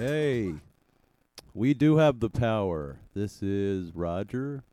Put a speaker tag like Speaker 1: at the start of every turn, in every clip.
Speaker 1: Hey, we do have the power. This is Roger,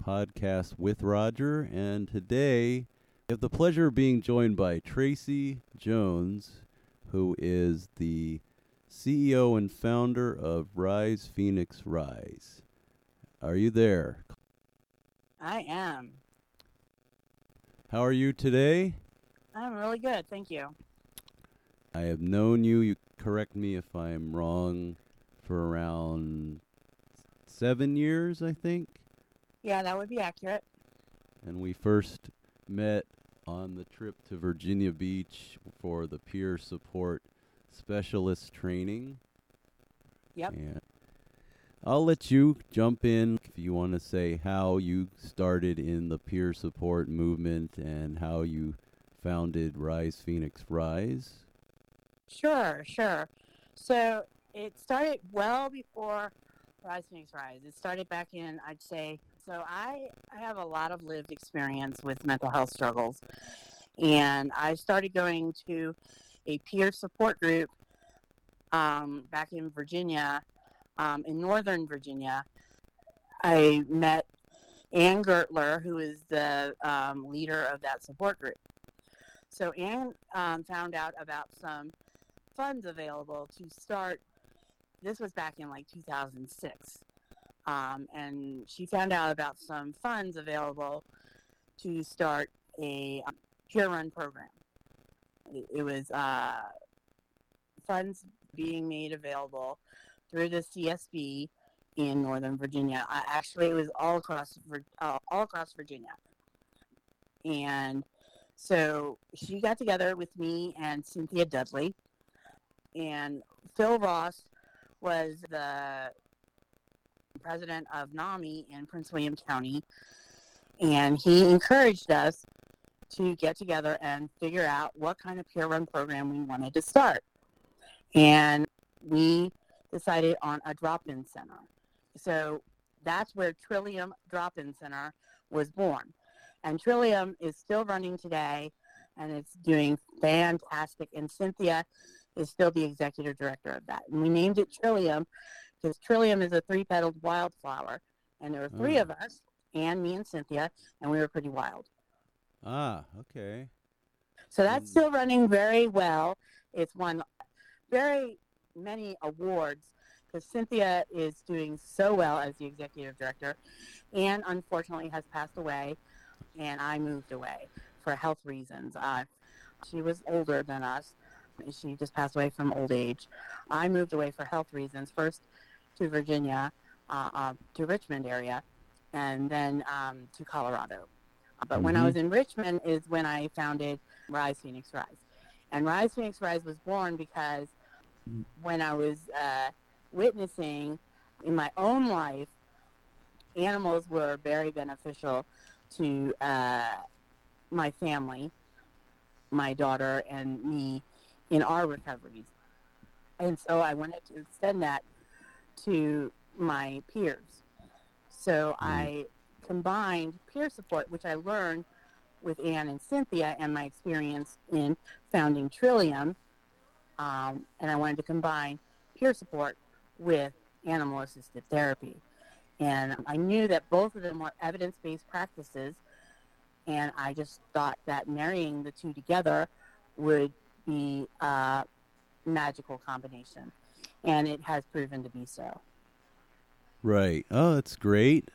Speaker 1: podcast with Roger, and today we have the pleasure of being joined by Traci Jones, who is the CEO and founder of Rise Phoenix Rise. Are you there?
Speaker 2: I am.
Speaker 1: How are you today?
Speaker 2: I'm really good, thank you.
Speaker 1: I have known you, you correct me if I'm wrong, for around seven years, I think.
Speaker 2: Yeah, that would be accurate.
Speaker 1: And we first met on the trip to Virginia Beach for the peer support specialist training.
Speaker 2: Yep.
Speaker 1: And I'll let you jump in if you want to say how you started in the peer support movement and how you founded Rise Phoenix Rise.
Speaker 2: Sure, sure. So it started well before Rise Phoenix Rise. It started back in, I'd say, so I, I have a lot of lived experience with mental health struggles. And I started going to a peer support group um, back in Virginia, um, in Northern Virginia. I met Ann Gertler, who is the um, leader of that support group. So Ann um, found out about some funds available to start. This was back in like 2006. Um, and she found out about some funds available to start a um, peer run program. It, it was uh, funds being made available through the CSB in Northern Virginia. Uh, actually, it was all across uh, all across Virginia, and so she got together with me and Cynthia Dudley, and Phil Ross was the president of NAMI in Prince William County, and he encouraged us to get together and figure out what kind of peer run program we wanted to start. And we decided on a drop-in center. So that's where Trillium Drop-in Center was born. And Trillium is still running today, and it's doing fantastic. And Cynthia is still the executive director of that. And we named it Trillium because Trillium is a three-petaled wildflower. And there were three
Speaker 1: Oh.
Speaker 2: of us, Anne, me, and Cynthia, and we were pretty wild.
Speaker 1: Ah, okay.
Speaker 2: So that's
Speaker 1: Mm.
Speaker 2: still running very well. It's won very many awards because Cynthia is doing so well as the executive director. and unfortunately has passed away, and I moved away for health reasons. Uh, she was older than us. She just passed away from old age. I moved away for health reasons, first to Virginia, uh, uh, to Richmond area, and then um, to Colorado. But when I was in Richmond is when I founded Rise Phoenix Rise. And Rise Phoenix Rise was born because when I was uh, witnessing in my own life, animals were very beneficial to uh, my family, my daughter, and me in our recoveries. And so I wanted to extend that to my peers. So I combined peer support, which I learned with Anne and Cynthia and my experience in founding Trillium. Um, and I wanted to combine peer support with animal assisted therapy. And I knew that both of them were evidence based practices. And I just thought that marrying the two together would be a magical combination. And it has proven to be so.
Speaker 1: Right. Oh, that's great.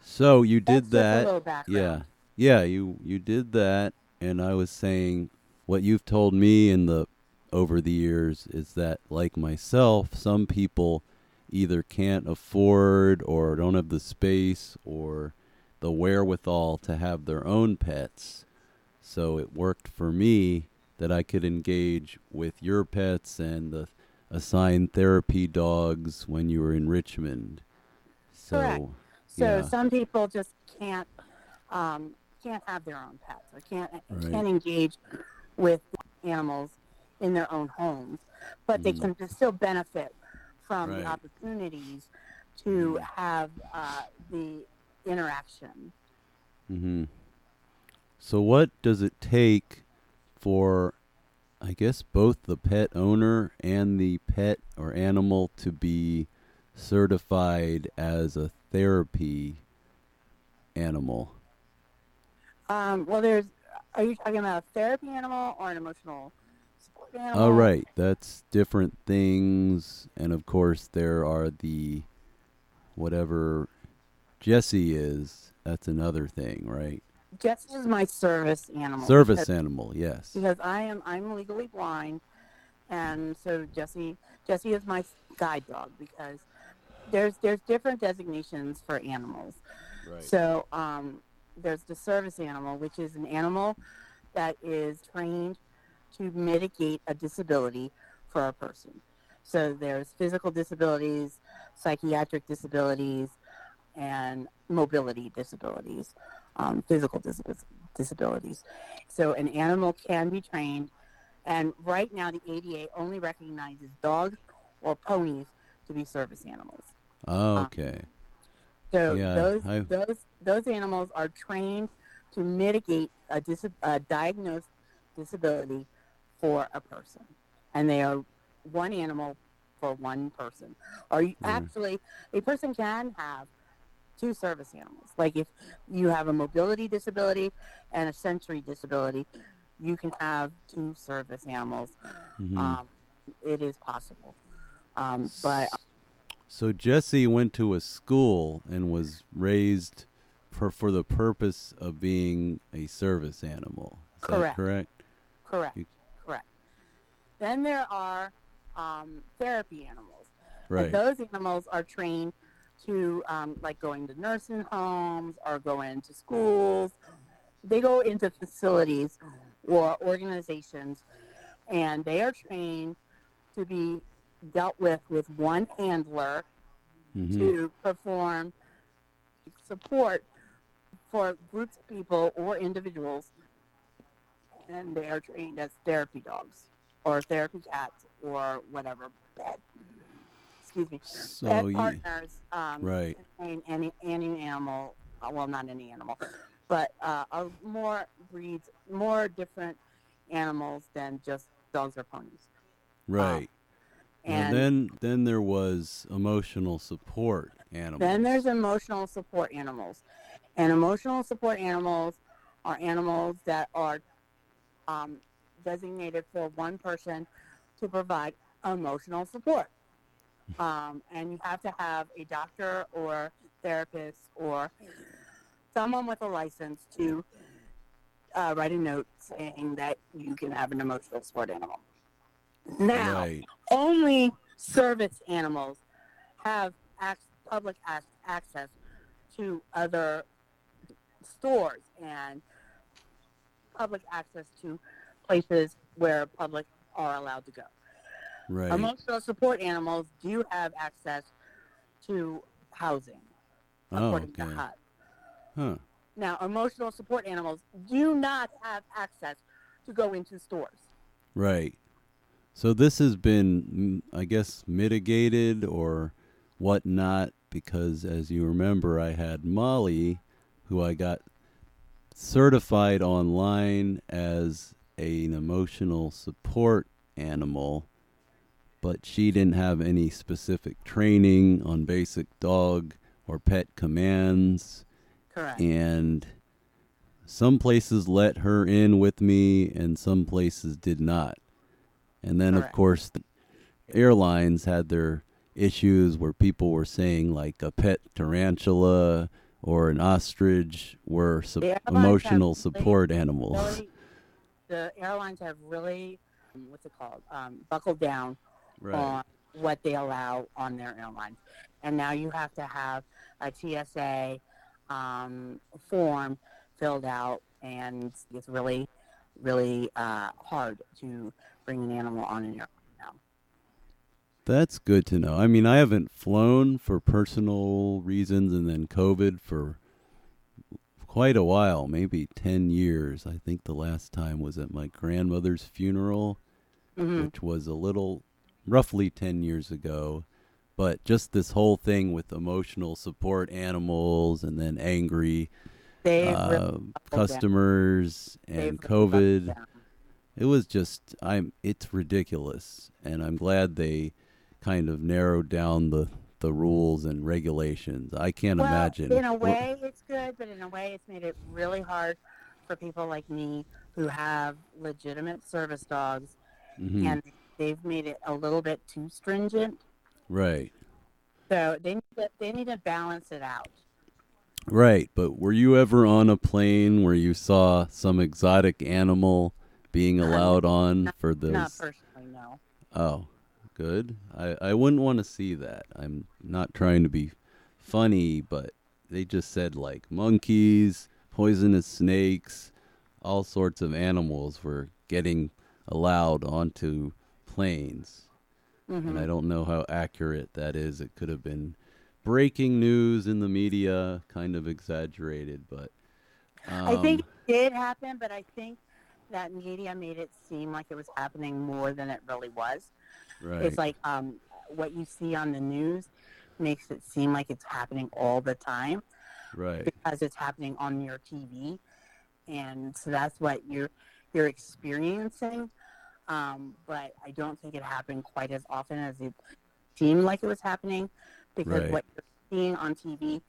Speaker 1: So you did
Speaker 2: That's
Speaker 1: that. Yeah. Yeah, you you did that and I was saying what you've told me in the over the years is that like myself, some people either can't afford or don't have the space or the wherewithal to have their own pets. So it worked for me that I could engage with your pets and the assigned therapy dogs when you were in Richmond. So
Speaker 2: Correct. So
Speaker 1: yeah.
Speaker 2: some people just can't um, can't have their own pets or can't
Speaker 1: Right.
Speaker 2: can't engage with animals in their own homes, but they
Speaker 1: Mhm.
Speaker 2: can still benefit from
Speaker 1: Right.
Speaker 2: the opportunities to
Speaker 1: Mhm.
Speaker 2: have uh, the interaction.
Speaker 1: hmm So, what does it take for I guess both the pet owner and the pet or animal to be certified as a therapy animal.
Speaker 2: Um, well, there's. Are you talking about a therapy animal or an emotional support animal?
Speaker 1: All right, that's different things, and of course there are the whatever Jesse is. That's another thing, right?
Speaker 2: Jesse is my service animal.
Speaker 1: Service
Speaker 2: because,
Speaker 1: animal, yes.
Speaker 2: because I am I'm legally blind, and so Jesse Jesse is my guide dog because there's there's different designations for animals.
Speaker 1: Right.
Speaker 2: So um, there's the service animal, which is an animal that is trained to mitigate a disability for a person. So there's physical disabilities, psychiatric disabilities, and mobility disabilities, um, physical dis- disabilities. So an animal can be trained, and right now the ADA only recognizes dogs or ponies to be service animals.
Speaker 1: Oh, okay.
Speaker 2: So
Speaker 1: Yeah,
Speaker 2: those
Speaker 1: I've-
Speaker 2: those those animals are trained to mitigate a, dis- a diagnosed disability for a person, and they are one animal for one person. Or you,
Speaker 1: Mhm.
Speaker 2: actually, a person can have two service animals. Like if you have a mobility disability and a sensory disability, you can have two service animals.
Speaker 1: Mhm.
Speaker 2: Um, it is possible, um, but
Speaker 1: So Jesse went to a school and was raised for for the purpose of being a service animal. Is
Speaker 2: Correct.
Speaker 1: correct?
Speaker 2: Correct.
Speaker 1: You-
Speaker 2: Correct. Then there are um, therapy animals.
Speaker 1: Right.
Speaker 2: And those animals are trained to um, like going to nursing homes or going to schools. They go into facilities or organizations, and they are trained to be dealt with with one handler
Speaker 1: Mhm.
Speaker 2: to perform support for groups of people or individuals, and they are trained as therapy dogs or therapy cats or whatever. Excuse me.
Speaker 1: So
Speaker 2: pet
Speaker 1: ye-
Speaker 2: partners um,
Speaker 1: right.
Speaker 2: any any animal. uh, Well, not any animal, but uh, are more breeds, more different animals than just dogs or ponies.
Speaker 1: Right. and
Speaker 2: And
Speaker 1: then then there was emotional support animals.
Speaker 2: Then there's emotional support animals. And emotional support animals are animals that are um, designated for one person to provide emotional support. Um, and you have to have a doctor or therapist or someone with a license to uh, write a note saying that you can have an emotional support animal. Now,
Speaker 1: Right.
Speaker 2: only service animals have ac- public ac- access to other stores and public access to places where public are allowed to go.
Speaker 1: Right.
Speaker 2: Emotional support animals do have access to housing,
Speaker 1: oh,
Speaker 2: according
Speaker 1: okay.
Speaker 2: to HUD.
Speaker 1: Huh.
Speaker 2: Now, emotional support animals do not have access to go into stores.
Speaker 1: Right. So this has been, I guess, mitigated or whatnot because, as you remember, I had Molly, who I got certified online as an emotional support animal, but she didn't have any specific training on basic dog or pet commands.
Speaker 2: Correct.
Speaker 1: and some places let her in with me and some places did not. And then of course the airlines had their issues where people were saying like a pet tarantula or an ostrich were sup-
Speaker 2: The airlines have
Speaker 1: emotional
Speaker 2: really-
Speaker 1: support animals.
Speaker 2: really, the airlines have really, um, what's it called, um, buckled down
Speaker 1: right
Speaker 2: on what they allow on their airlines. And now you have to have a TSA um, form filled out, and it's really, really uh, hard to bring an animal on an airplane now.
Speaker 1: That's good to know. I mean, I haven't flown for personal reasons and then COVID for quite a while, maybe 10 years. I think the last time was at my grandmother's funeral,
Speaker 2: hmm
Speaker 1: which was a little roughly 10 years ago. But just this whole thing with emotional support animals and then angry uh, customers and COVID. It was just I'm it's ridiculous and I'm glad they kind of narrowed down the the rules and regulations. I can't
Speaker 2: well,
Speaker 1: imagine.
Speaker 2: In a way, it's good, but in a way, it's made it really hard for people like me who have legitimate service dogs,
Speaker 1: Mhm.
Speaker 2: and they've made it a little bit too stringent.
Speaker 1: right.
Speaker 2: So they need to, they need to balance it out.
Speaker 1: Right, but were you ever on a plane where you saw some exotic animal being allowed on for this?
Speaker 2: Not personally, no.
Speaker 1: Oh, good. I, I wouldn't want to see that. I'm not trying to be funny, but they just said like monkeys, poisonous snakes, all sorts of animals were getting allowed onto planes.
Speaker 2: hmm
Speaker 1: And I don't know how accurate that is. It could have been breaking news in the media, kind of exaggerated, but um,
Speaker 2: I think it did happen, but I think that media made it seem like it was happening more than it really was.
Speaker 1: right.
Speaker 2: It's like um, what you see on the news makes it seem like it's happening all the time
Speaker 1: right.
Speaker 2: because it's happening on your TV, and so that's what you're you're experiencing. Um, but I don't think it happened quite as often as it seemed like it was happening because
Speaker 1: Right.
Speaker 2: what you're seeing on TV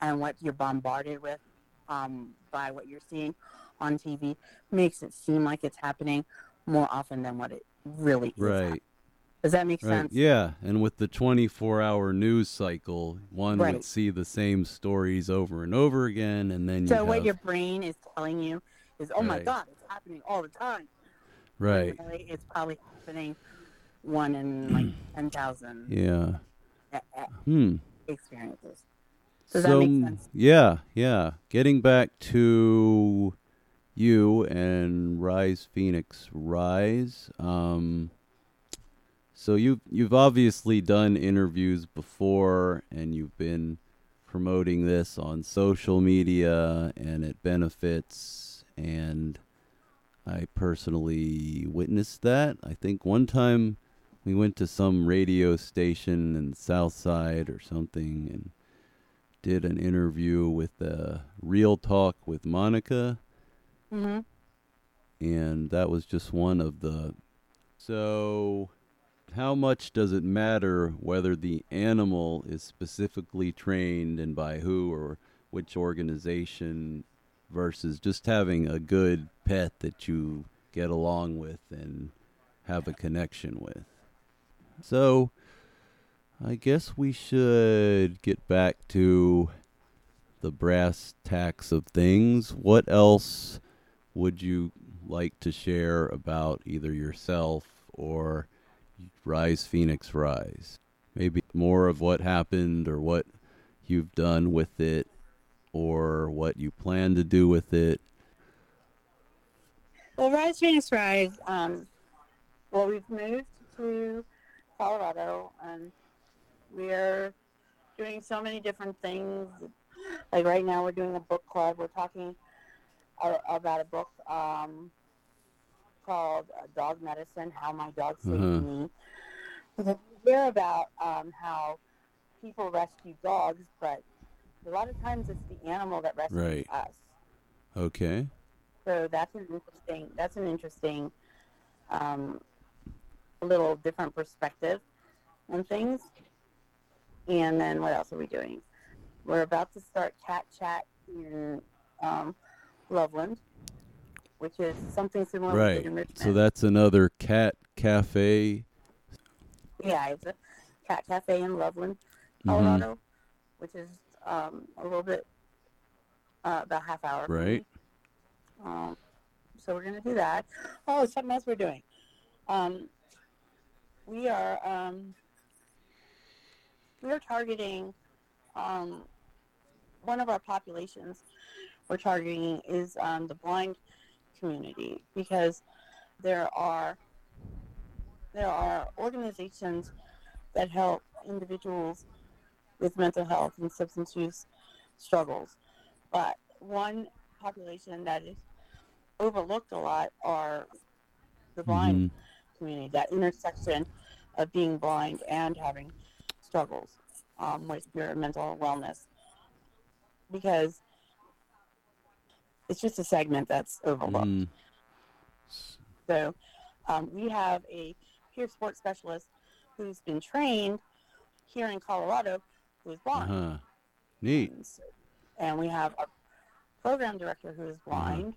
Speaker 2: and what you're bombarded with um, by what you're seeing on TV makes it seem like it's happening more often than what it really is.
Speaker 1: Right.
Speaker 2: Does that make
Speaker 1: Right.
Speaker 2: sense?
Speaker 1: Yeah, and with the 24-hour news cycle, one
Speaker 2: Right.
Speaker 1: would see the same stories over and over again, and then you
Speaker 2: So
Speaker 1: have
Speaker 2: what your brain is telling you is, "Oh my God, it's happening all the time."
Speaker 1: Right.
Speaker 2: Really, it's probably happening one in like ten thousand
Speaker 1: Yeah.
Speaker 2: uh, uh,
Speaker 1: Hmm.
Speaker 2: experiences. Does
Speaker 1: so
Speaker 2: that make sense?
Speaker 1: yeah, yeah. Getting back to you and Rise Phoenix Rise. Um, so you've you've obviously done interviews before, and you've been promoting this on social media, and it benefits. And I personally witnessed that. I think one time we went to some radio station in Southside or something, and did an interview with uh, Real Talk with Monica,
Speaker 2: Mm-hmm.
Speaker 1: and that was just one of the. So, how much does it matter whether the animal is specifically trained and by who or which organization versus just having a good pet that you get along with and have a connection with? So, I guess we should get back to the brass tacks of things. What else would you like to share about either yourself or Rise Phoenix Rise? Maybe more of what happened or what you've done with it or what you plan to do with it.
Speaker 2: Well, Rise Phoenix Rise. Um, well, we've moved to Colorado, and we're doing so many different things. Like right now, we're doing a book club. We're talking about a book um, called Dog Medicine: How My Dog Saved
Speaker 1: Uh-huh.
Speaker 2: Me. Because we hear about um, how people rescue dogs, but a lot of times it's the animal that rescues
Speaker 1: Right.
Speaker 2: us.
Speaker 1: Okay.
Speaker 2: So that's an interesting. That's an interesting, um, little different perspective on things. And then what else are we doing? We're about to start Cat Chat in um, Loveland, which is something similar
Speaker 1: Right. So that's another cat cafe.
Speaker 2: yeah, it's a cat cafe in Loveland,
Speaker 1: Mhm.
Speaker 2: Colorado, which is um, a little bit uh, about half hour.
Speaker 1: Right.
Speaker 2: Um, so we're going to do that. Oh, something else we're doing. Um, we are um, we are targeting um, one of our populations. We're targeting is um, the blind community because there are there are organizations that help individuals with mental health and substance use struggles, but one population that is overlooked a lot are the blind
Speaker 1: Mhm.
Speaker 2: community, that intersection of being blind and having struggles um, with your mental wellness. Because it's just a segment that's overlooked.
Speaker 1: Mm.
Speaker 2: So um, we have a peer support specialist who's been trained here in Colorado who is blind.
Speaker 1: Uh huh. Neat.
Speaker 2: And, so- and we have a program director who is blind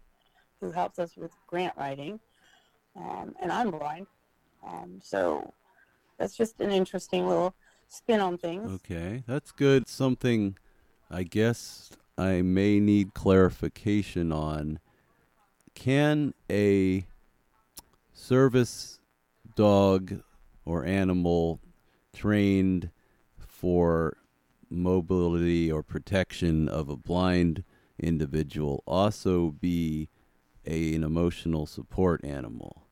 Speaker 2: who helps us with grant writing. Um, and I'm blind. Um, so that's just an interesting little spin on things.
Speaker 1: Okay, that's good. Something I guess I may need clarification on. Can a service dog or animal trained for mobility or protection of a blind individual also be a, an emotional support animal?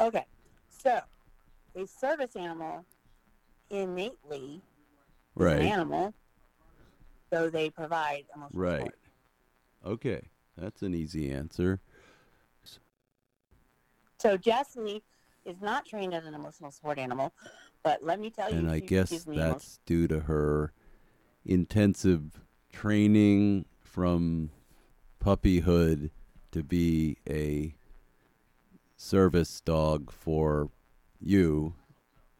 Speaker 2: Okay, so a service animal innately is an
Speaker 1: Right.
Speaker 2: animal, so they provide emotional
Speaker 1: Right.
Speaker 2: support.
Speaker 1: Okay, that's an easy answer.
Speaker 2: So Jessie is not trained as an emotional support animal, but let me tell you,
Speaker 1: and I guess that's due to her intensive training from puppyhood to be a service dog for you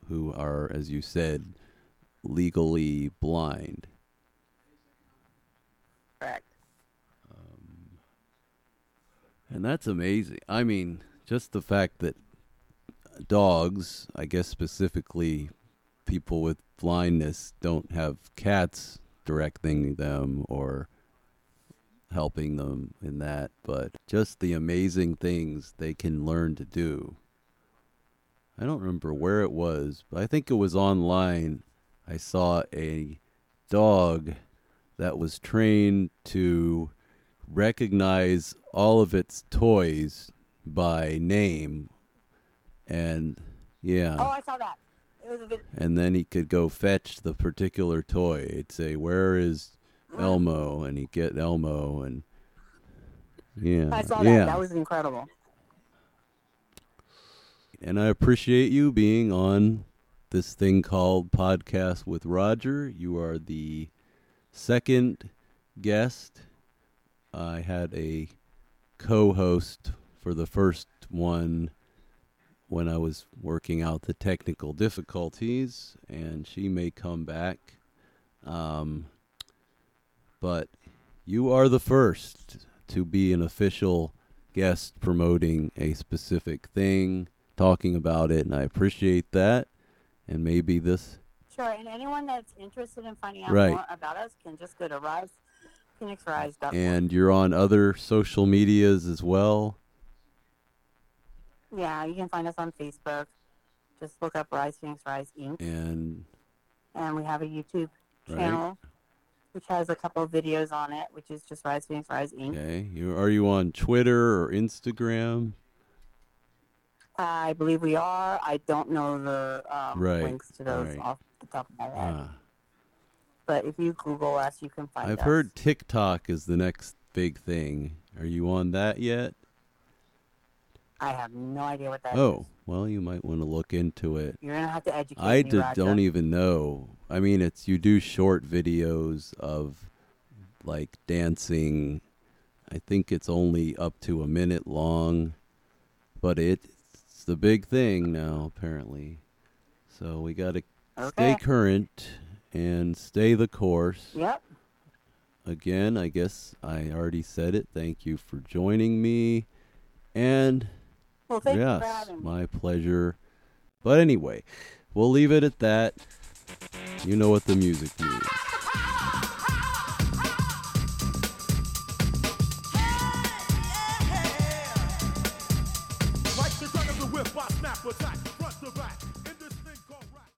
Speaker 1: who are as you said legally blind
Speaker 2: correct.
Speaker 1: Um, and that's amazing. I mean, just the fact that dogs, I guess specifically people with blindness, don't have cats directing them or helping them in that, but just the amazing things they can learn to do. I don't remember where it was, but I think it was online. I saw a dog that was trained to recognize all of its toys by name and yeah
Speaker 2: Oh, I saw that. It was a bit.
Speaker 1: and then he could go fetch the particular toy it'd say where is mm. elmo and he'd get elmo and yeah
Speaker 2: I saw
Speaker 1: yeah
Speaker 2: that. That was incredible.
Speaker 1: and i appreciate you being on this thing called podcast with roger you are the second guest i had a co-host for the first one when I was working out the technical difficulties, and she may come back. Um, but you are the first to be an official guest promoting a specific thing, talking about it, and I appreciate that. And maybe this,
Speaker 2: Sure, and anyone that's interested in finding out
Speaker 1: Right.
Speaker 2: more about us can just go to rise, phoenixrise.org.
Speaker 1: and you're on other social medias as well.
Speaker 2: Yeah, you can find us on Facebook. Just look up Rise Phoenix Rise Inc.
Speaker 1: And
Speaker 2: And we have a YouTube
Speaker 1: Right.
Speaker 2: channel which has a couple of videos on it, which is just Rise Phoenix Rise Inc.
Speaker 1: okay, you are you on Twitter or Instagram?
Speaker 2: I believe we are. I don't know the um,
Speaker 1: Right,
Speaker 2: links to those
Speaker 1: right.
Speaker 2: off the top of my head.
Speaker 1: Ah.
Speaker 2: But if you Google us, you can find
Speaker 1: I've
Speaker 2: us.
Speaker 1: heard TikTok is the next big thing. Are you on that yet?
Speaker 2: I have no idea what that oh, is.
Speaker 1: Oh, well, you might want to look into it.
Speaker 2: You're gonna have to educate
Speaker 1: I
Speaker 2: me,
Speaker 1: d-
Speaker 2: Roger.
Speaker 1: don't even know. I mean, it's you do short videos of like dancing. I think it's only up to a minute long, but it's the big thing now apparently. So we got to stay current and stay the course.
Speaker 2: Yep.
Speaker 1: again, I guess I already said it. Thank you for joining me. And
Speaker 2: Well, you for
Speaker 1: yes,
Speaker 2: having me.
Speaker 1: my pleasure. But anyway, we'll leave it at that. You know what the music means.